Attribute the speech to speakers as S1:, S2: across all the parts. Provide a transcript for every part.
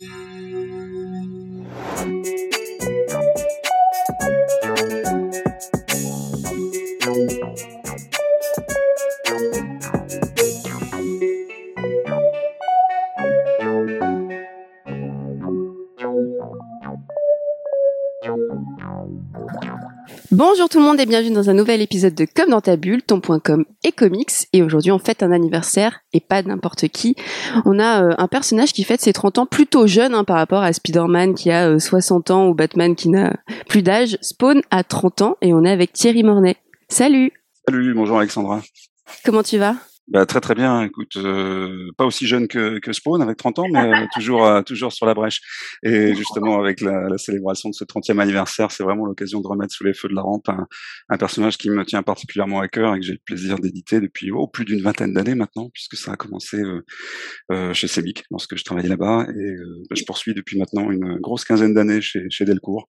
S1: thank you Bonjour tout le monde et bienvenue dans un nouvel épisode de Comme dans ta bulle, ton.com et comics. Et aujourd'hui on fête un anniversaire et pas n'importe qui. On a euh, un personnage qui fête ses 30 ans plutôt jeune hein, par rapport à Spider-Man qui a 60 euh, ans ou Batman qui n'a plus d'âge. Spawn a 30 ans et on est avec Thierry Mornay. Salut
S2: Salut, bonjour Alexandra.
S1: Comment tu vas?
S2: Bah, très très bien. Écoute, euh, pas aussi jeune que, que Spawn avec 30 ans, mais euh, toujours euh, toujours sur la brèche. Et justement avec la, la célébration de ce 30e anniversaire, c'est vraiment l'occasion de remettre sous les feux de la rampe un, un, personnage qui me tient particulièrement à cœur et que j'ai le plaisir d'éditer depuis oh, plus d'une vingtaine d'années maintenant, puisque ça a commencé chez Semic lorsque je travaillais là-bas et je poursuis depuis maintenant une grosse quinzaine d'années chez, chez Delcourt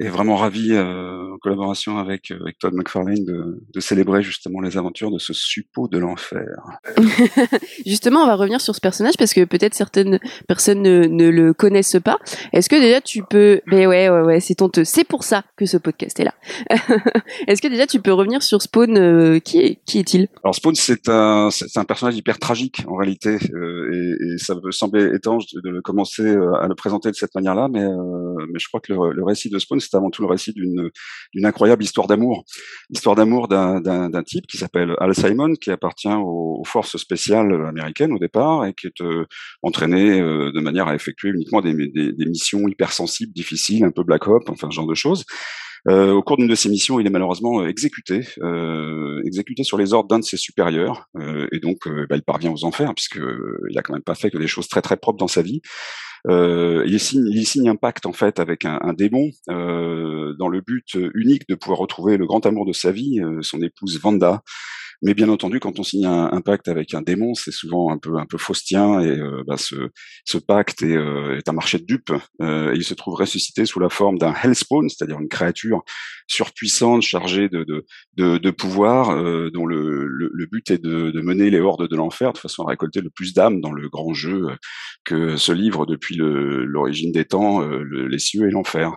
S2: et vraiment ravi en collaboration avec, avec Todd McFarlane de, de célébrer justement les aventures de ce suppôt de l'enfer.
S1: Justement, on va revenir sur ce personnage parce que peut-être certaines personnes ne, le connaissent pas. Est-ce que déjà tu peux, mais ouais, ouais, ouais, c'est honteux. C'est pour ça que ce podcast est là. Est-ce que déjà tu peux revenir sur Spawn euh, Qui est, qui est-il?
S2: Alors Spawn, c'est un, c'est un personnage hyper tragique en réalité, euh, et, et, ça peut sembler étrange de, de, commencer euh, à le présenter de cette manière-là, mais, mais je crois que le, le récit de Spawn, c'est avant tout le récit d'une, incroyable histoire d'amour, histoire d'amour d'un, type qui s'appelle Al Simon, qui appartient au aux, forces spéciales américaines au départ et qui est euh, entraîné euh, de manière à effectuer uniquement des, missions hypersensibles, difficiles, un peu Black Ops, enfin ce genre de choses. Euh, au cours d'une de ces missions, il est malheureusement exécuté, euh, exécuté sur les ordres d'un de ses supérieurs, euh, et donc bah, il parvient aux enfers puisque il a quand même pas fait que des choses très très propres dans sa vie. il signe, il signe un pacte en fait avec un, un démon dans le but unique de pouvoir retrouver le grand amour de sa vie, son épouse Vanda. Mais bien entendu, quand on signe un, pacte avec un démon, c'est souvent un peu un peu faustien et euh, bah, ce, ce pacte est, euh, est, un marché de dupes. Euh, il se trouve ressuscité sous la forme d'un hellspawn, c'est-à-dire une créature surpuissante, chargée de de, de, de pouvoir, dont le, le, but est de, de, mener les hordes de l'enfer de façon à récolter le plus d'âmes dans le grand jeu que se livre depuis l'origine des temps, les cieux et l'enfer.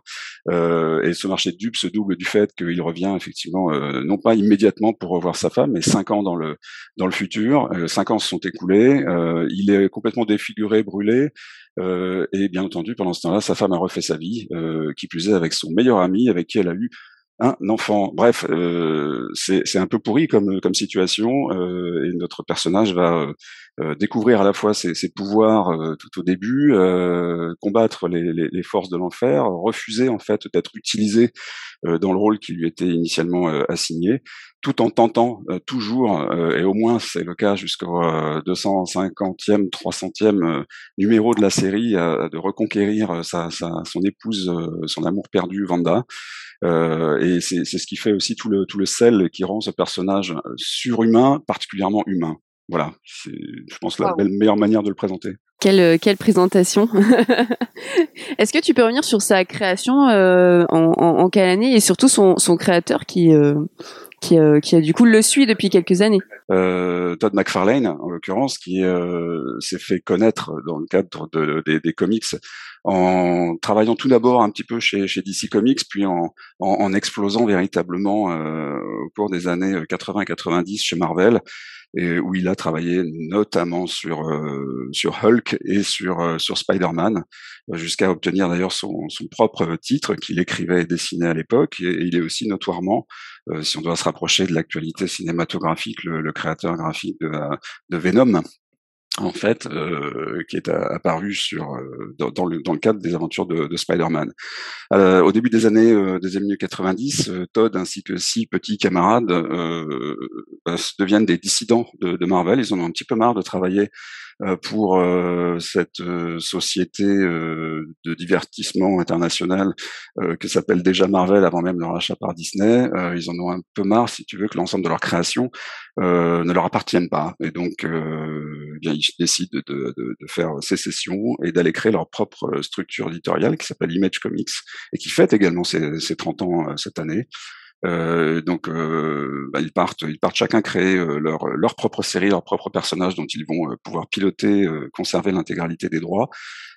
S2: et ce marché de dupes se double du fait qu'il revient effectivement non pas immédiatement pour revoir sa femme, cinq ans dans le dans le futur. Euh, cinq ans se sont écoulés. Euh, il est complètement défiguré, brûlé. Euh, et bien entendu, pendant ce temps-là, sa femme a refait sa vie, qui plus est avec son meilleur ami, avec qui elle a eu un enfant. Bref, euh, c'est un peu pourri comme, comme situation euh, et notre personnage va euh, découvrir à la fois ses, ses pouvoirs tout au début, combattre les, les, les, forces de l'enfer, refuser en fait d'être utilisé dans le rôle qui lui était initialement assigné, tout en tentant toujours, et au moins c'est le cas jusqu'au 250e, 300e numéro de la série, de reconquérir sa, sa, son épouse, son amour perdu, Vanda. Euh, et c'est ce qui fait aussi tout le, tout le sel qui rend ce personnage surhumain, particulièrement humain. Voilà, c'est, je pense, la meilleure manière de le présenter.
S1: Quelle, euh, quelle présentation Est-ce que tu peux revenir sur sa création euh, en, en, en, quelle année et surtout son, son créateur qui, euh, qui, euh, qui, du coup le suit depuis quelques années.
S2: Euh, Todd McFarlane, en l'occurrence, qui euh, s'est fait connaître dans le cadre de, des, comics en travaillant tout d'abord un petit peu chez, chez DC Comics, puis en, explosant véritablement au cours des années 80-90 chez Marvel, et où il a travaillé notamment sur sur Hulk et sur sur Spider-Man, jusqu'à obtenir d'ailleurs son, son propre titre qu'il écrivait et dessinait à l'époque. Et, il est aussi notoirement, euh, si on doit se rapprocher de l'actualité cinématographique, le, le, créateur graphique de, de Venom, en fait, euh, qui est apparu sur euh, dans, le, dans le cadre des aventures de, de Spider-Man. Euh, au début des années euh, des années 90, euh, Todd ainsi que six petits camarades deviennent des dissidents de, de, Marvel. Ils en ont un petit peu marre de travailler pour cette société de divertissement international que s'appelle déjà Marvel avant même leur achat par Disney. ils en ont un peu marre, si tu veux, que l'ensemble de leur création ne leur appartiennent pas. Et donc, bien, ils décident de, de, de, faire sécession et d'aller créer leur propre structure éditoriale qui s'appelle Image Comics et qui fête également ses, ses 30 ans cette année. Euh, donc, euh, bah, ils partent, ils partent chacun créer euh, leur, leur propre série, leur propre personnage dont ils vont pouvoir piloter, conserver l'intégralité des droits.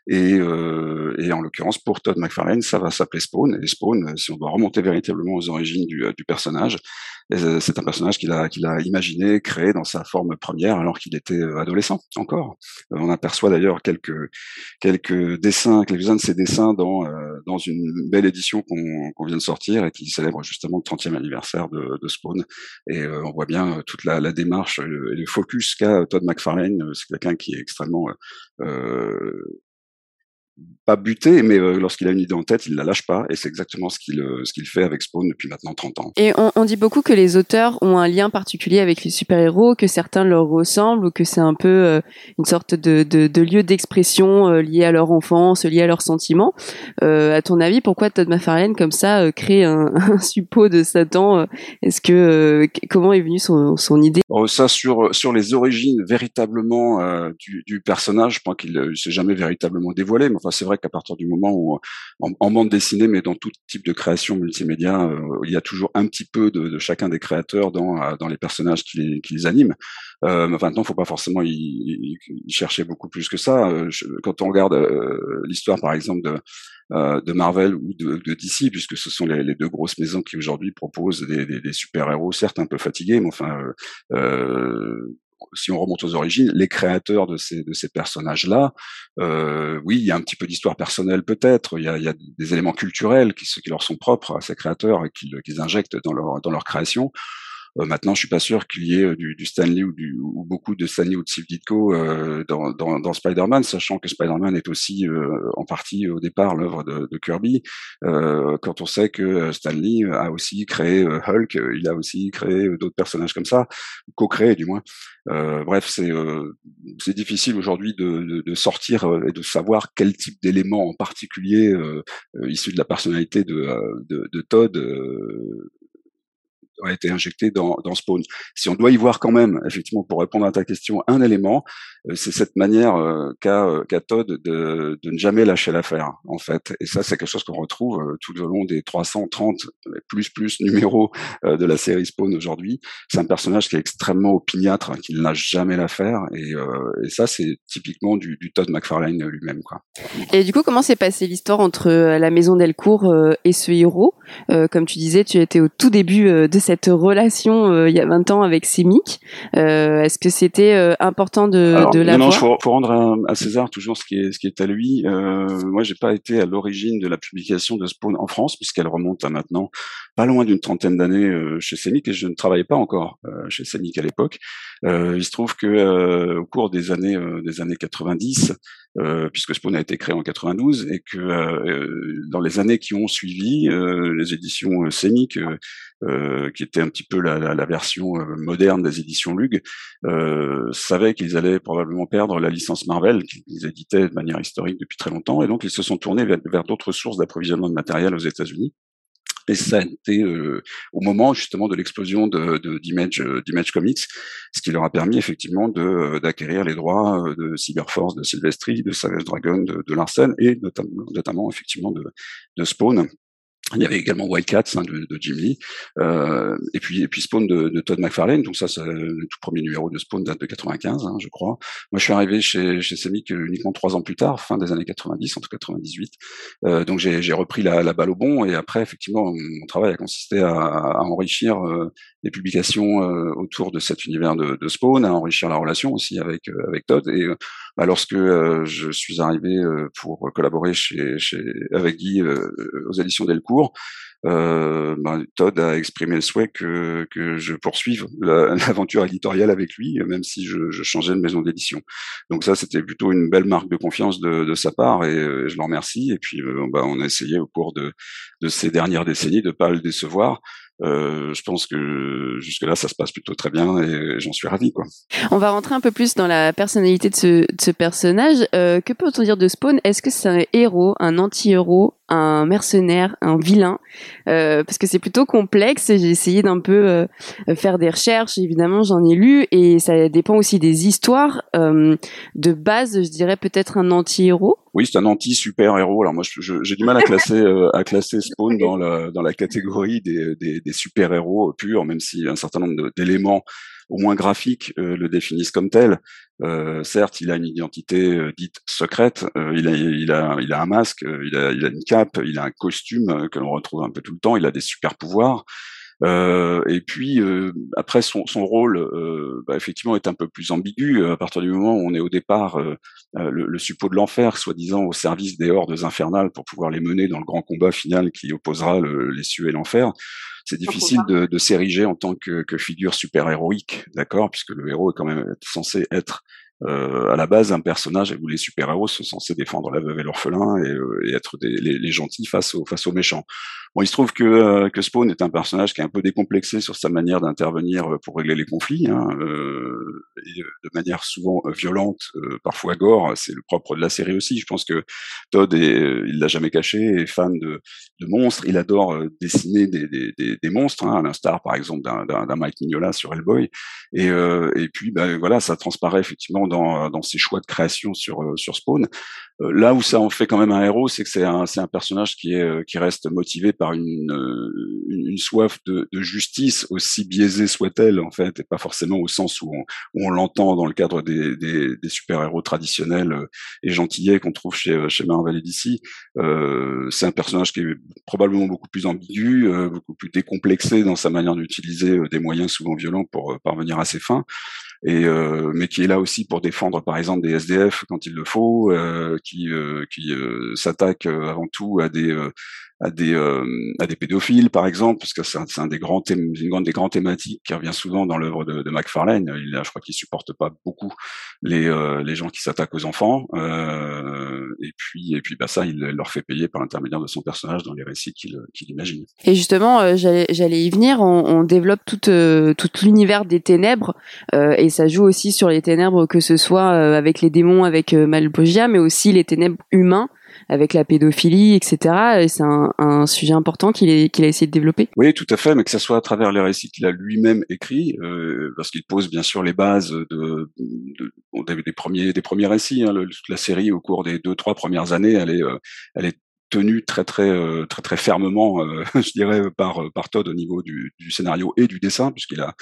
S2: Et, euh, et en l'occurrence, pour Todd McFarlane, ça va s'appeler Spawn. Et Spawn, si on doit remonter véritablement aux origines du, du personnage, euh, c'est un personnage qu'il a, qu'il a imaginé, créé dans sa forme première alors qu'il était euh, adolescent encore. Euh, on aperçoit d'ailleurs quelques quelques dessins, quelques-uns de ses dessins dans dans une belle édition qu'on vient de sortir et qui célèbre justement le 30e anniversaire de, de Spawn. Et on voit bien toute la, la démarche et le, focus qu'a Todd McFarlane. C'est quelqu'un qui est extrêmement euh, pas buté, mais euh, lorsqu'il a une idée en tête, il la lâche pas, et c'est exactement ce qu'il euh, ce qu'il fait avec Spawn depuis maintenant 30 ans.
S1: Et on, on, dit beaucoup que les auteurs ont un lien particulier avec les super-héros, que certains leur ressemblent, ou que c'est un peu euh, une sorte de, de, de lieu d'expression lié à leur enfance, lié à leurs sentiments. à ton avis, pourquoi Todd McFarlane comme ça crée un, un suppôt de Satan Est-ce que comment est venue son, son idée?
S2: Oh, Ça sur sur les origines véritablement du, du, personnage, je pense qu'il ne s'est jamais véritablement dévoilé, mais enfin c'est vrai qu'à partir du moment où, en, bande dessinée, mais dans tout type de création multimédia, euh, il y a toujours un petit peu de, chacun des créateurs dans, euh, dans les personnages qui les, qui les animent. Euh, maintenant, faut pas forcément y, chercher beaucoup plus que ça. Euh, quand on regarde l'histoire, par exemple, de, de Marvel ou de, DC, puisque ce sont les, deux grosses maisons qui aujourd'hui proposent des, super-héros, certes un peu fatigués, mais enfin si on remonte aux origines, les créateurs de ces, de ces personnages-là, euh, oui, il y a un petit peu d'histoire personnelle peut-être, il y a, il y a des éléments culturels qui, qui leur sont propres à ces créateurs et qu'ils injectent dans leur, dans leur création. Euh, maintenant, je suis pas sûr qu'il y ait euh, du, du Stanley ou, du, ou beaucoup de Stanley ou de Steve Ditko euh, dans, dans, dans Spider-Man, sachant que Spider-Man est aussi en partie au départ l'œuvre de, de, Kirby. quand on sait que Stanley a aussi créé Hulk, il a aussi créé d'autres personnages comme ça, co-créé du moins. bref, c'est c'est difficile aujourd'hui de, de, de, sortir et de savoir quel type d'éléments en particulier issus de la personnalité de, de, de Todd a été injecté dans, Spawn. Si on doit y voir quand même, effectivement, pour répondre à ta question, un élément, euh, c'est cette manière euh, qu'a euh, qu Todd de, ne jamais lâcher l'affaire, en fait. Et ça, c'est quelque chose qu'on retrouve tout au long des 330 plus plus numéros de la série Spawn aujourd'hui. C'est un personnage qui est extrêmement opiniâtre, hein, qui ne lâche jamais l'affaire. Et, ça, c'est typiquement du, du, Todd McFarlane lui-même. Quoi.
S1: Et du coup, comment s'est passée l'histoire entre la maison Delcourt et ce héros? Comme tu disais, tu étais au tout début de cette cette relation euh, il y a 20 ans avec Semic. Euh, est-ce que c'était euh, important de, de la
S2: non,
S1: Non,
S2: faut, faut rendre à, César toujours ce qui est ce qui est à lui. moi, j'ai pas été à l'origine de la publication de Spawn en France puisqu'elle remonte à maintenant pas loin d'une trentaine d'années chez Semic et je ne travaillais pas encore chez Semic à l'époque. il se trouve que au cours des années des années 90, puisque Spawn a été créé en 92 et que dans les années qui ont suivi, les éditions Semic euh, qui était un petit peu la, la, la version euh, moderne des éditions Lug, euh, savaient qu'ils allaient probablement perdre la licence Marvel qu'ils éditaient de manière historique depuis très longtemps, et donc ils se sont tournés vers, d'autres sources d'approvisionnement de matériel aux États-Unis. Et ça a été euh, au moment justement de l'explosion de, d'Image, d'Image Comics, ce qui leur a permis effectivement de, d'acquérir les droits de Cyberforce, de Silvestri, de Savage Dragon, de, de Larsen et notamment, effectivement de, de Spawn, il y avait également Wildcats hein, de, de, Jim Lee, euh, et puis et puis Spawn de, de, Todd McFarlane. Donc ça, c'est le tout premier numéro de Spawn date de 95, hein, je crois. Moi, je suis arrivé chez chez Semic uniquement trois ans plus tard, fin des années 90, entre 98. Euh, donc j'ai repris la, la, balle au bon, et après, effectivement, mon travail a consisté à, à enrichir euh, les publications euh, autour de cet univers de, de, Spawn, à enrichir la relation aussi avec euh, avec Todd. Et bah, lorsque je suis arrivé pour collaborer chez, chez avec Guy aux éditions Delcourt euh, ben, Todd a exprimé le souhait que, que je poursuive l'aventure éditoriale avec lui, même si je, je changeais de maison d'édition. Donc ça, c'était plutôt une belle marque de confiance de, de sa part et euh, je l'en remercie. Et puis, euh, ben, on a essayé au cours de, de ces dernières décennies de pas le décevoir. Euh, je pense que jusque là ça se passe plutôt très bien et j'en suis ravi quoi.
S1: On va rentrer un peu plus dans la personnalité de ce, de ce personnage. Euh, que peut-on dire de Spawn? Est-ce que c'est un héros, un anti-héros, un mercenaire, un vilain euh, Parce que c'est plutôt complexe. J'ai essayé d'un peu euh, faire des recherches. Évidemment, j'en ai lu et ça dépend aussi des histoires. Euh, de base, je dirais peut-être un anti-héros.
S2: Oui, c'est un anti-super-héros. Alors moi, j'ai du mal à classer euh, à classer Spawn dans la dans la catégorie des, des, des super-héros purs, même si un certain nombre d'éléments au moins graphiques, le définissent comme tel. certes, il a une identité dite secrète, il, a, il, a, il a un masque, il a, il a une cape, il a un costume que l'on retrouve un peu tout le temps, il a des super pouvoirs. Euh, et puis euh, après son, son rôle euh, bah, effectivement est un peu plus ambigu à partir du moment où on est au départ le, le, suppôt de l'enfer, soi-disant au service des hordes infernales pour pouvoir les mener dans le grand combat final qui opposera le, les cieux et l'enfer. C'est difficile de, de s'ériger en tant que, que figure super héroïque, d'accord, puisque le héros est quand même censé être euh, à la base un personnage où les super-héros sont censés défendre la veuve et l'orphelin et, euh, et, être des, les, les, gentils face aux, face aux méchants. Bon, il se trouve que, euh, que Spawn est un personnage qui est un peu décomplexé sur sa manière d'intervenir euh, pour régler les conflits, hein, euh, et de manière souvent violente, parfois gore. C'est le propre de la série aussi. Je pense que Todd, est, il l'a jamais caché, est fan de, de monstres. Il adore dessiner des, des, des, des monstres, hein, à l'instar par exemple d'un Mike Mignola sur Hellboy. Et, et puis, ben, voilà, ça transparaît effectivement dans, dans ses choix de création sur, sur Spawn. là où ça en fait quand même un héros, c'est que c'est un, un personnage qui, est, qui reste motivé par une, euh, soif de, justice, aussi biaisée soit-elle en fait, et pas forcément au sens où on, l'entend dans le cadre des, super-héros traditionnels euh, et gentillets qu'on trouve chez, euh, chez Marvel et DC. Euh, c'est un personnage qui est probablement beaucoup plus ambigu, beaucoup plus décomplexé dans sa manière d'utiliser des moyens souvent violents pour parvenir à ses fins et euh, mais qui est là aussi pour défendre par exemple des SDF quand il le faut, euh, qui euh, qui s'attaque avant tout à des à des euh, à des pédophiles par exemple parce que c'est un, des grands thèmes une grande des grandes thématiques qui revient souvent dans l'œuvre de, de McFarlane. Il je crois qu'il supporte pas beaucoup les euh, les gens qui s'attaquent aux enfants euh, et puis et puis bah ça il, leur fait payer par l'intermédiaire de son personnage dans les récits qu'il qu'il imagine.
S1: Et justement euh, j'allais j'allais y venir on, on développe tout euh, tout l'univers des ténèbres et ça joue aussi sur les ténèbres que ce soit avec les démons avec Malbogia mais aussi les ténèbres humains avec la pédophilie, etc. C'est un, sujet important qu'il a essayé de développer.
S2: Oui, tout à fait, mais que ce soit à travers les récits qu'il a lui-même écrits, euh, parce qu'il pose bien sûr les bases de, de, de des premiers des premiers récits. Hein, la série au cours des deux trois premières années, elle est euh, très très euh, très très fermement, euh, je dirais par Todd au niveau du, scénario et du dessin, puisqu'il a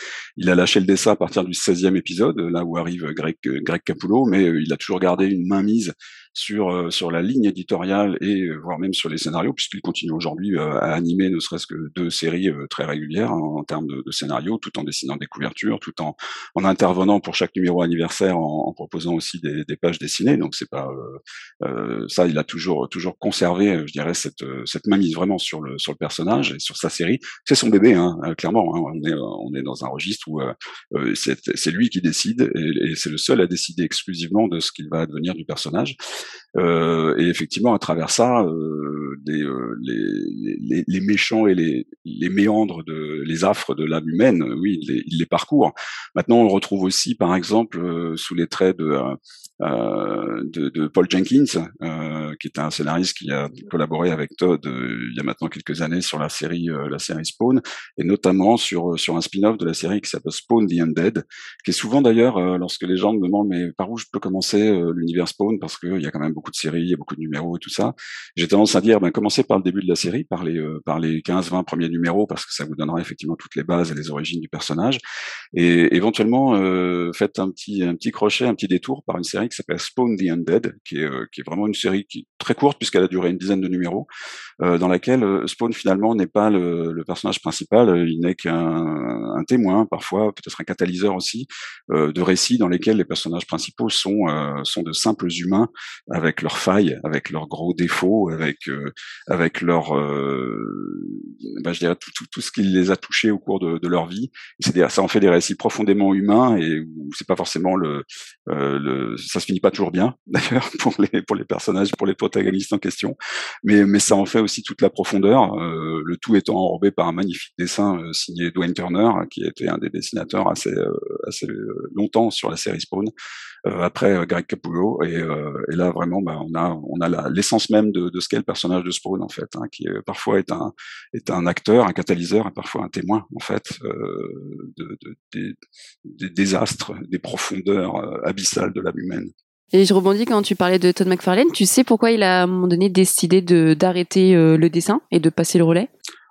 S2: lâché le dessin à partir du 16e épisode, là où arrive Greg Greg Capullo, mais il a toujours gardé une main mise sur euh, sur la ligne éditoriale et euh, voire même sur les scénarios, puisqu'il continue aujourd'hui euh, à animer ne serait-ce que deux séries très régulières hein, en, termes de, de scénario, tout en dessinant des couvertures, tout en en intervenant pour chaque numéro anniversaire en, en proposant aussi des, des, pages dessinées. Donc c'est pas euh, ça, il a toujours toujours conservé, je dirais cette cette mainmise vraiment sur le sur le personnage et sur sa série. C'est son bébé, hein, clairement. Hein, on est on est dans un registre où euh, c'est lui qui décide et, et c'est le seul à décider exclusivement de ce qu'il va devenir du personnage. Euh, et effectivement, à travers ça, euh, euh, les, les, les, méchants et les, les méandres, de, les affres de l'âme humaine, oui, il les, les, parcourt. Maintenant, on retrouve aussi, par exemple, sous les traits de, de, de, Paul Jenkins, qui est un scénariste qui a collaboré avec Todd il y a maintenant quelques années sur la série, la série Spawn, et notamment sur, sur un spin-off de la série qui s'appelle Spawn the Undead, qui est souvent d'ailleurs, lorsque les gens me demandent mais par où je peux commencer l'univers Spawn, parce qu'il y a quand même beaucoup de séries, il y a beaucoup de numéros et tout ça. J'ai tendance à dire, ben, commencez par le début de la série, par les, euh, par les 15-20 premiers numéros, parce que ça vous donnera effectivement toutes les bases et les origines du personnage. Et éventuellement, euh, faites un petit, un petit crochet, un petit détour par une série qui s'appelle Spawn the Undead, qui est, euh, vraiment une série très courte puisqu'elle a duré une dizaine de numéros, euh, dans laquelle Spawn finalement n'est pas le, personnage principal, il n'est qu'un un témoin, parfois peut-être un catalyseur aussi, de récits dans lesquels les personnages principaux sont, de simples humains avec leurs failles, avec leurs gros défauts, avec euh, leur, euh, bah, je dirais tout, ce qui les a touchés au cours de, leur vie. C'est ça en fait des récits profondément humains et où c'est pas forcément euh, le, ça se finit pas toujours bien d'ailleurs pour les pour les personnages, pour les protagonistes en question, mais ça en fait aussi toute la profondeur. Euh, le tout étant enrobé par un magnifique dessin euh, signé Dwayne Turner, qui était un des dessinateurs assez assez longtemps sur la série Spawn. Euh, après euh, Greg Capullo. Et, euh, là, vraiment, bah, on a, l'essence même de, ce qu'est le personnage de Spawn, en fait, hein, qui parfois est un, acteur, un catalyseur, et parfois un témoin, en fait, de, de, des, des désastres, des profondeurs abyssales de l'âme humaine.
S1: Et je rebondis quand tu parlais de Todd McFarlane. Tu sais pourquoi il a à un moment donné décidé de d'arrêter le dessin et de passer le relais?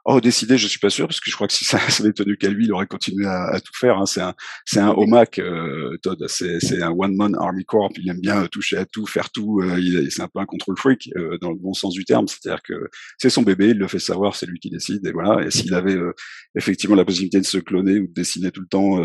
S2: Oh, décider, je suis pas sûr, parce que je crois que si ça s'avait tenu qu'à lui, il aurait continué à, à tout faire. Hein. C'est un, c'est un OMAC, euh, Todd. C'est, un one man army corp. Il aime bien toucher à tout, faire tout. Euh, c'est un peu un control freak euh, dans le bon sens du terme. C'est-à-dire que c'est son bébé, il le fait savoir, c'est lui qui décide. Et voilà. Et s'il avait euh, effectivement la possibilité de se cloner ou de dessiner tout le temps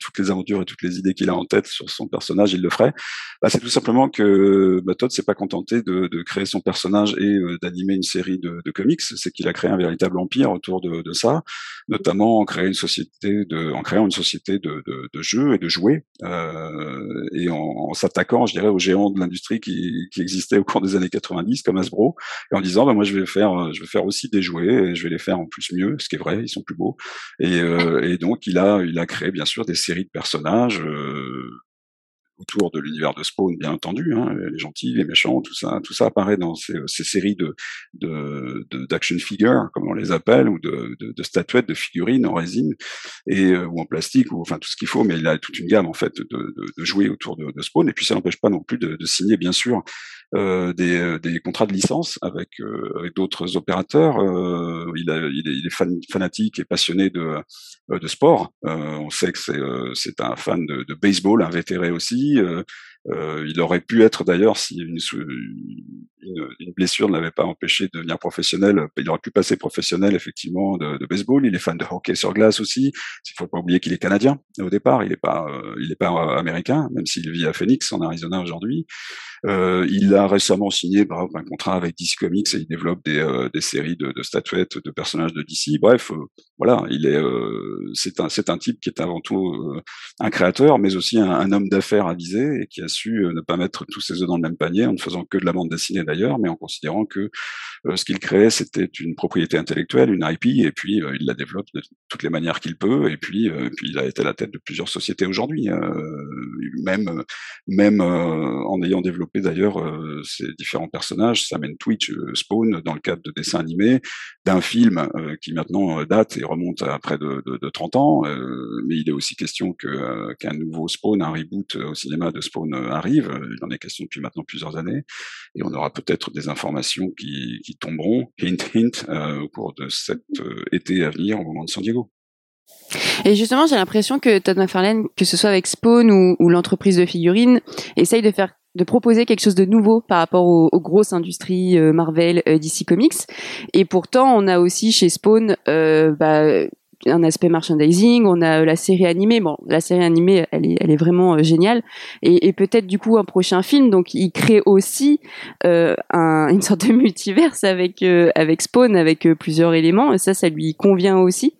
S2: toutes les aventures et toutes les idées qu'il a en tête sur son personnage, il le ferait. Bah, c'est tout simplement que bah, Todd s'est pas contenté de, de, créer son personnage et d'animer une série de, de comics. C'est qu'il a créé un véritable autour de, ça, notamment en créant une société de, en créant une société de, de, jeux et de jouets, euh, et en, en s'attaquant, je dirais, aux géants de l'industrie qui, qui existaient au cours des années 90, comme Hasbro, et en disant, bah, moi, je vais faire, je vais faire aussi des jouets, et je vais les faire en plus mieux, ce qui est vrai, ils sont plus beaux. Et, euh, et donc, il a, il a créé bien sûr des séries de personnages. Euh, autour de l'univers de Spawn, bien entendu, hein, les gentils, les méchants, tout ça, tout ça apparaît dans ces, ces séries d'action figures, comme on les appelle, ou de, statuettes, de figurines en résine euh, ou en plastique, ou enfin tout ce qu'il faut. Mais il a toute une gamme en fait de, jouer autour de, Spawn. Et puis ça n'empêche pas non plus de, signer, bien sûr, euh, des, euh, des, contrats de licence avec, euh, avec d'autres opérateurs. Euh, il, a, il, est, il, est, fanatique et passionné de, de sport. on sait que c'est, un fan de, de baseball, invétéré aussi. Euh, il aurait pu être d'ailleurs si une, une, blessure ne l'avait pas empêché de devenir professionnel, il aurait pu passer professionnel effectivement de, de baseball. Il est fan de hockey sur glace aussi. Il faut pas oublier qu'il est canadien au départ. Il n'est pas, euh, il est pas américain, même s'il vit à Phoenix en Arizona aujourd'hui. Euh, il a récemment signé par un contrat avec DC Comics et il développe des, euh, des séries de, de, statuettes de personnages de DC. Bref, euh, voilà, il est, c'est un, c'est un type qui est avant tout un créateur, mais aussi un, un homme d'affaires avisé et qui a su ne pas mettre tous ses œufs dans le même panier en ne faisant que de la bande dessinée d'ailleurs, mais en considérant que ce qu'il créait c'était une propriété intellectuelle, une IP, et puis il la développe de toutes les manières qu'il peut, et puis, puis il a été à la tête de plusieurs sociétés aujourd'hui, même même en ayant développé d'ailleurs euh, ces différents personnages. Ça mène Twitch, euh, Spawn, dans le cadre de dessins animés, d'un film euh, qui maintenant date et remonte à près de, de, de 30 ans. mais il est aussi question que qu'un nouveau Spawn, un reboot au cinéma de Spawn arrive. Il en est question depuis maintenant plusieurs années. Et on aura peut-être des informations qui, qui tomberont, hint hint, au cours de cet été à venir au moment de San Diego.
S1: Et justement, j'ai l'impression que Todd McFarlane, que ce soit avec Spawn ou, ou l'entreprise de figurines, essaye de faire de proposer quelque chose de nouveau par rapport aux, grosses industries euh, Marvel, euh, DC Comics. Et pourtant, on a aussi chez Spawn euh, bah, un aspect merchandising, on a la série animée. Bon, la série animée, elle est, vraiment géniale. Et, peut-être du coup un prochain film. Donc, il crée aussi euh, un, une sorte de multiverse avec avec Spawn, avec plusieurs éléments. Et ça, ça lui convient aussi.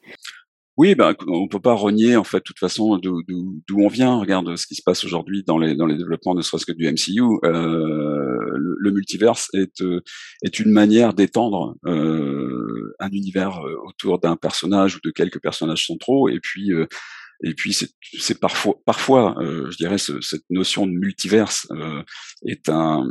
S2: Oui, ben, on peut pas renier en fait, de toute façon, d'où on vient. Regarde ce qui se passe aujourd'hui dans les dans les développements, ne serait-ce que du MCU. Euh, le, le, multiverse est euh, est une manière d'étendre euh, un univers euh, autour d'un personnage ou de quelques personnages centraux, et puis euh, et puis c'est parfois, parfois, euh, je dirais, ce, cette notion de multiverse euh, est un,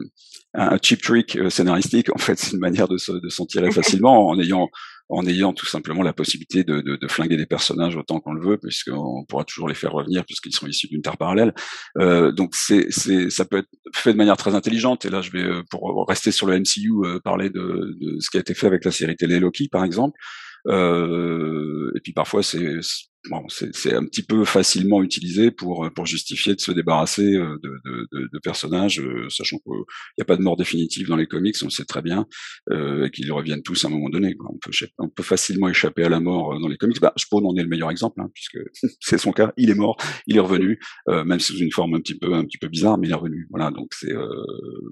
S2: un cheap trick scénaristique. En fait, c'est une manière de s'en de tirer facilement en ayant en ayant tout simplement la possibilité de, de, de flinguer des personnages autant qu'on le veut, puisqu'on pourra toujours les faire revenir puisqu'ils sont issus d'une terre parallèle. Euh, donc c'est, c'est, ça peut être fait de manière très intelligente. Et là, je vais, euh, pour rester sur le MCU, euh, parler de, de, ce qui a été fait avec la série télé Loki, par exemple. Euh, et puis parfois, c'est bon, c'est un petit peu facilement utilisé pour pour justifier de se débarrasser euh, de, de, de personnages, euh, sachant qu'il n'y a pas de mort définitive dans les comics, on le sait très bien, euh, et qu'ils reviennent tous à un moment donné. Quoi. On, peut, on peut facilement échapper à la mort dans les comics. Bah, Spawn en est le meilleur exemple, hein, puisque c'est son cas. Il est mort, il est revenu, euh, même sous une forme un petit peu un petit peu bizarre, mais il est revenu. Voilà, donc c'est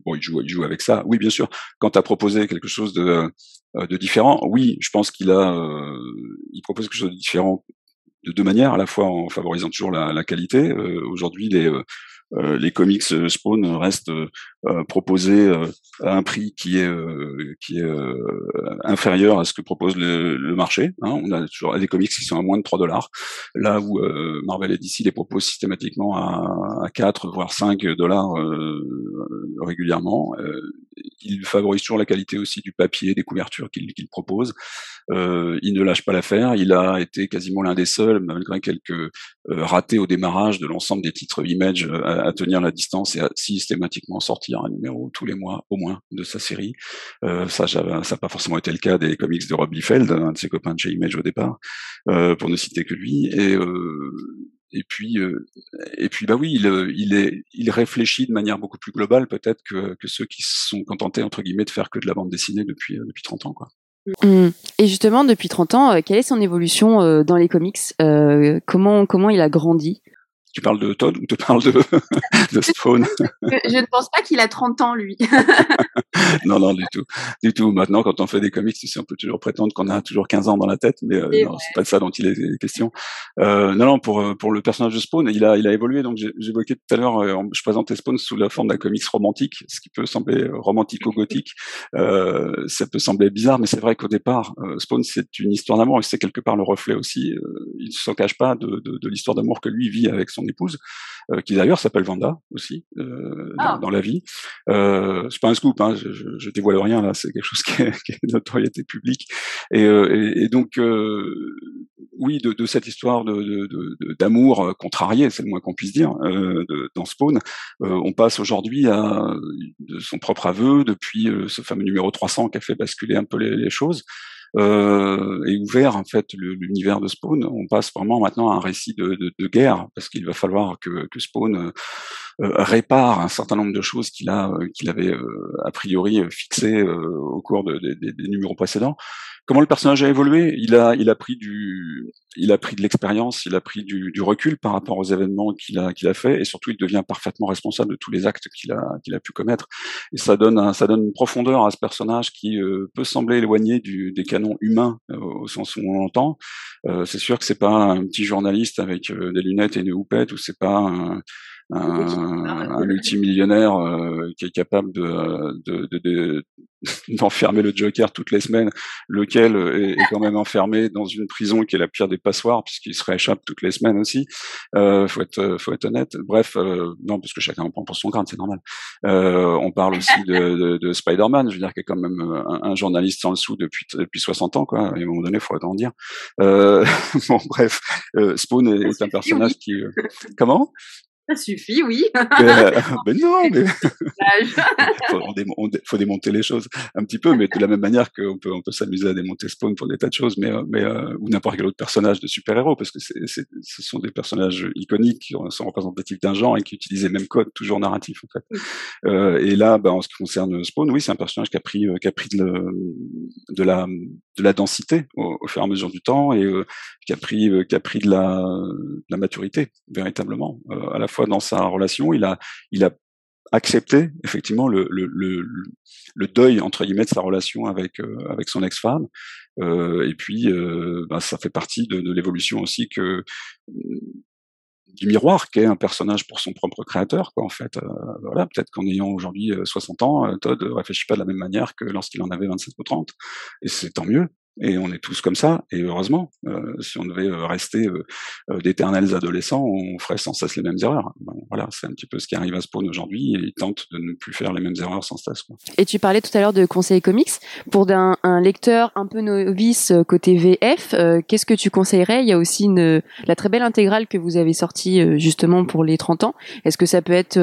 S2: bon, il joue il joue avec ça. Oui, bien sûr. Quand as proposé quelque chose de de différent, oui, je pense qu'il a, il propose quelque chose de différent de deux manières, à la fois en favorisant toujours la, qualité. Euh, aujourd'hui, les euh, euh, les comics Spawn restent proposés à un prix qui est qui est inférieur à ce que propose le, le marché. Hein. On a toujours des comics qui sont à moins de 3 dollars, là où Marvel et DC les proposent systématiquement à, à 4 voire 5 dollars régulièrement. il favorise toujours la qualité aussi du papier, des couvertures qu'il qu'il propose. Euh, il ne lâche pas l'affaire. Il a été quasiment l'un des seuls, malgré quelques euh, ratés au démarrage de l'ensemble des titres Image, à, tenir la distance et à systématiquement sortir un numéro tous les mois au moins de sa série. Euh, ça, ça n'a pas forcément été le cas des comics de Rob Liefeld, un de ses copains de chez Image au départ, euh, pour ne citer que lui. Et euh, puis, euh, et puis, bah oui, il, réfléchit de manière beaucoup plus globale peut-être que, ceux qui se sont contentés entre guillemets de faire que de la bande dessinée depuis depuis 30 ans, quoi.
S1: Mmh. Et justement, depuis 30 ans, quelle est son évolution dans les comics? Comment comment il a grandi?
S2: Tu parles de Todd ou tu parles de, de Spawn?
S1: Je ne pense pas qu'il a 30 ans, lui.
S2: non, non, du tout. Du tout. Maintenant, quand on fait des comics, tu sais, on peut toujours prétendre qu'on a toujours 15 ans dans la tête, mais euh, non, c'est pas de ça dont il est question. Euh, non, non, pour, euh, pour le personnage de Spawn, il a, il a évolué. Donc, j'évoquais tout à l'heure, euh, je présentais Spawn sous la forme d'un comics romantique, ce qui peut sembler romantico-gothique. Euh, ça peut sembler bizarre, mais c'est vrai qu'au départ, Spawn, c'est une histoire d'amour et c'est quelque part le reflet aussi. il ne s'en cache pas de, de, de l'histoire d'amour que lui vit avec son épouse, euh, qui d'ailleurs s'appelle Vanda aussi euh, ah. dans, la vie. Euh, c'est pas un scoop, hein, je, je, je, dévoile rien là, c'est quelque chose qui est, qui est de notoriété publique. Et, euh, et, et donc oui, de, de, cette histoire d'amour de, contrarié, c'est le moins qu'on puisse dire, dans Spawn, on passe aujourd'hui à de son propre aveu depuis ce fameux numéro 300 qui a fait basculer un peu les, les choses euh, et ouvert en fait l'univers de Spawn, on passe vraiment maintenant à un récit de, guerre parce qu'il va falloir que, Spawn euh répare un certain nombre de choses qu'il a euh, qu'il avait euh, a priori fixées au cours de, des numéros précédents comment le personnage a évolué? Il a, il a pris du, il a pris de l'expérience, il a pris du, du, recul par rapport aux événements qu'il a, qu'il a fait, et surtout il devient parfaitement responsable de tous les actes qu'il a, qu'il a pu commettre. Et ça donne, ça donne une profondeur à ce personnage qui euh, peut sembler éloigné du, des canons humains euh, au sens où on l'entend. Euh, c'est sûr que c'est pas un petit journaliste avec des lunettes et une houppette, ou c'est pas un, un, multimillionnaire euh, qui est capable de, de, de, d'enfermer le Joker toutes les semaines, lequel est, quand même enfermé dans une prison qui est la pire des passoires puisqu'il se rééchappe toutes les semaines aussi. Euh, faut être, faut être honnête. Bref, euh, non parce que chacun en prend pour son crâne, c'est normal. Euh, on parle aussi de, de, de Spider-Man, je veux dire qui est quand même un, journaliste sans le sou depuis depuis 60 ans quoi. à un moment donné, faut en dire. Euh, bon bref, euh, Spawn est, est un personnage qui comment?
S1: Ça suffit, oui.
S2: Euh, mais, non, mais faut, faut, démonter les choses un petit peu, mais de la même manière qu'on peut, on peut s'amuser à démonter Spawn pour des tas de choses, mais, euh, mais euh, ou n'importe quel autre personnage de super-héros, parce que c'est, ce sont des personnages iconiques qui sont représentatifs d'un genre et qui utilisent les mêmes codes, toujours narratifs en fait. Euh, et là, bah, en ce qui concerne Spawn, oui, c'est un personnage qui a pris, qui a pris de, de la, de la densité au, fur et à mesure du temps et qui a pris, qui a pris de la, maturité véritablement, à la fois dans sa relation, il a, il a accepté effectivement le, le, le, deuil entre guillemets de sa relation avec euh, avec son ex-femme. Euh, et puis euh, bah, ça fait partie de l'évolution aussi que du miroir qu'est un personnage pour son propre créateur quoi en fait. Euh, voilà peut-être qu'en ayant aujourd'hui 60 ans Todd réfléchit pas de la même manière que lorsqu'il en avait 27 ou 30 et c'est tant mieux et on est tous comme ça, et heureusement, euh, si on devait euh, rester euh, d'éternels adolescents, on ferait sans cesse les mêmes erreurs. voilà, c'est un petit peu ce qui arrive à Spawn aujourd'hui, et il tente de ne plus faire les mêmes erreurs sans cesse. Quoi.
S1: Et tu parlais tout à l'heure de conseils comics. Pour un, un, lecteur un peu novice côté VF, qu'est-ce que tu conseillerais? Il y a aussi une, la très belle intégrale que vous avez sortie justement pour les 30 ans. Est-ce que ça peut être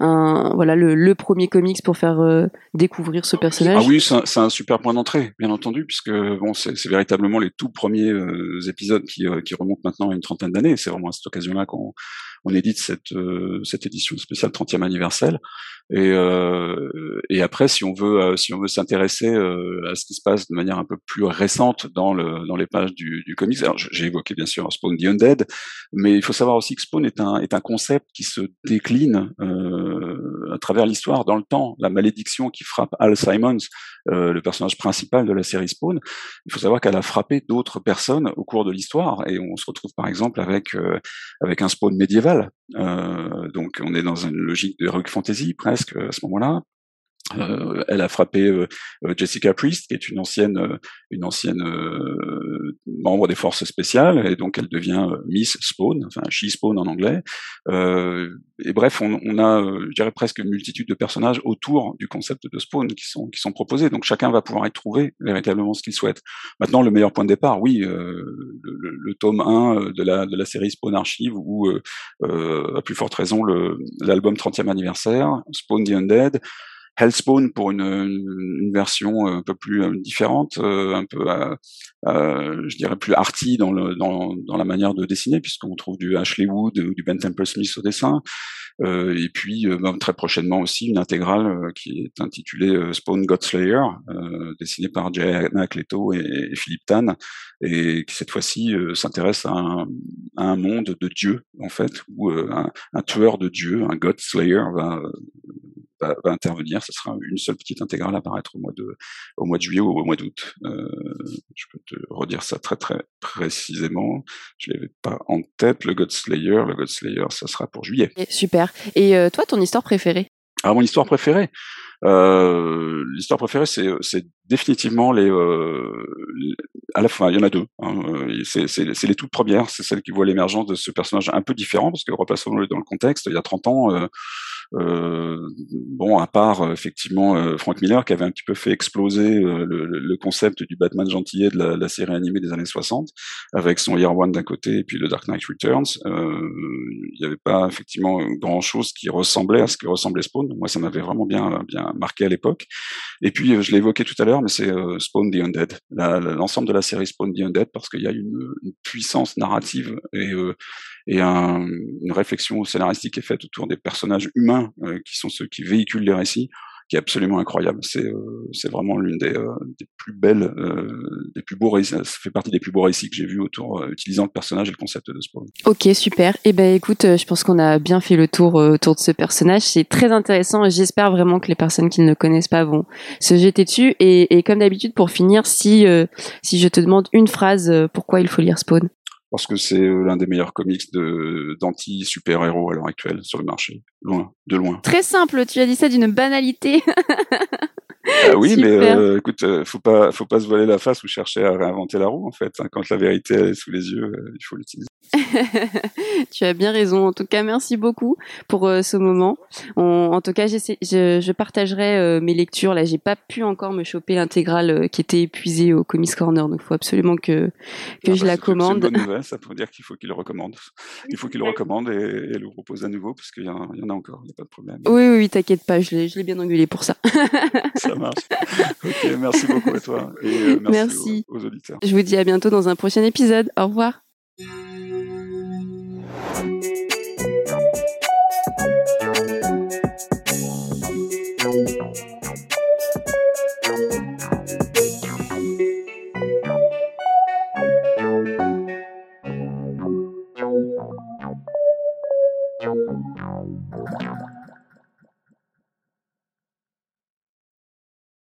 S1: un, voilà, le, le, premier comics pour faire découvrir ce personnage
S2: Ah oui, c'est un, un super point d'entrée, bien entendu, puisque c'est véritablement les tout premiers euh, épisodes qui, euh, qui, remontent maintenant à une trentaine d'années. C'est vraiment à cette occasion-là qu'on on édite cette, euh, cette édition spéciale 30e anniversaire. Et, euh, et après, si on veut, euh, si on veut s'intéresser à ce qui se passe de manière un peu plus récente dans, le, dans les pages du, du comics, alors j'ai évoqué bien sûr Spawn the Undead, mais il faut savoir aussi que Spawn est un, est un concept qui se décline à travers l'histoire, dans le temps. La malédiction qui frappe Al Simons, le personnage principal de la série Spawn, il faut savoir qu'elle a frappé d'autres personnes au cours de l'histoire, et on se retrouve par exemple avec, avec un Spawn médiéval euh, donc on est dans une logique de rock fantasy presque à ce moment-là. Euh, elle a frappé euh, euh, Jessica Priest, qui est une ancienne, une ancienne membre des forces spéciales, et donc elle devient Miss Spawn, enfin She Spawn en anglais. et bref, on, on a, je dirais presque une multitude de personnages autour du concept de Spawn qui sont qui sont proposés. Donc chacun va pouvoir y trouver véritablement ce qu'il souhaite. Maintenant, le meilleur point de départ, oui, le, le, tome 1 de la de la série Spawn Archive, ou à plus forte raison l'album 30e anniversaire, Spawn the Undead. Hellspawn pour une, une, version un peu plus euh, différente, euh, un peu, euh, je dirais plus arty dans, le, dans, dans la manière de dessiner, puisqu'on trouve du Ashley Wood ou du Ben Temple Smith au dessin. Euh, et puis bah, très prochainement aussi une intégrale qui est intitulée Spawn Godslayer, dessinée par Jay Anacleto et, et, Philippe Tan, et qui cette fois-ci s'intéresse à, à, un monde de dieux en fait, où un, un, tueur de dieux, un Godslayer, va va, intervenir. Ce sera une seule petite intégrale à apparaître au mois de, au mois de juillet ou au mois d'août. Euh, je peux te redire ça très très précisément. Je l'avais pas en tête. Le God Slayer, le God Slayer, ça sera pour juillet.
S1: super. Et euh, toi, ton histoire préférée?
S2: Ah, mon histoire préférée? Euh, l'histoire préférée, c'est, c'est définitivement les, euh, à la fin, il y en a deux. Hein, c'est, les toutes premières, c'est celle qui voit l'émergence de ce personnage un peu différent, parce que replaçons-le dans le contexte. Il y a 30 ans, euh, bon, à part euh, effectivement euh, Frank Miller qui avait un petit peu fait exploser le, concept du Batman gentillet de la, série animée des années 60, avec son Year One d'un côté et puis le Dark Knight Returns, il n'y avait pas effectivement grand chose qui ressemblait à ce que ressemblait Spawn. Moi, ça m'avait vraiment bien bien marqué à l'époque. Et puis, je l'ai évoqué tout à l'heure, mais c'est Spawn the Undead, l'ensemble de la série Spawn the Undead, parce qu'il y a une, une, puissance narrative et et un, une réflexion scénaristique est faite autour des personnages humains euh, qui sont ceux qui véhiculent les récits qui est absolument incroyable. C'est euh, vraiment l'une des, euh, des, plus belles, des plus beaux récits. Ça fait partie des plus beaux récits que j'ai vus autour utilisant le personnage et le concept de Spawn.
S1: Ok, super. Eh ben écoute, je pense qu'on a bien fait le tour autour de ce personnage. C'est très intéressant j'espère vraiment que les personnes qui ne le connaissent pas vont se jeter dessus. Et, et comme d'habitude, pour finir, si si je te demande une phrase, pourquoi il faut lire Spawn?
S2: Parce que c'est euh, l'un des meilleurs comics de d'anti super héros à l'heure actuelle sur le marché, loin, de loin.
S1: Très simple, tu as dit ça d'une banalité.
S2: Ah oui, mais euh, écoute, euh, faut pas, faut pas se voiler la face ou chercher à réinventer la roue en fait. Hein. Quand la vérité est sous les yeux, il faut l'utiliser.
S1: tu as bien raison. En tout cas, merci beaucoup pour ce moment. en tout cas, je, je partagerai mes lectures. Là, j'ai pas pu encore me choper l'intégrale qui était épuisée au Comics Corner, donc il faut absolument que que ah je bah, la commande.
S2: C'est une bonne nouvelle. Ça veut dire qu'il faut qu'il le recommande. Il faut qu'il le recommande et, et, le propose à nouveau parce qu'il y, y, en a encore. Il n'y a pas de problème.
S1: Oui, oui, t'inquiète pas. Je l'ai, je l'ai bien engueulé pour ça.
S2: ça marche. merci beaucoup à toi et euh, merci, aux auditeurs.
S1: Je vous dis à bientôt dans un prochain épisode. Au revoir.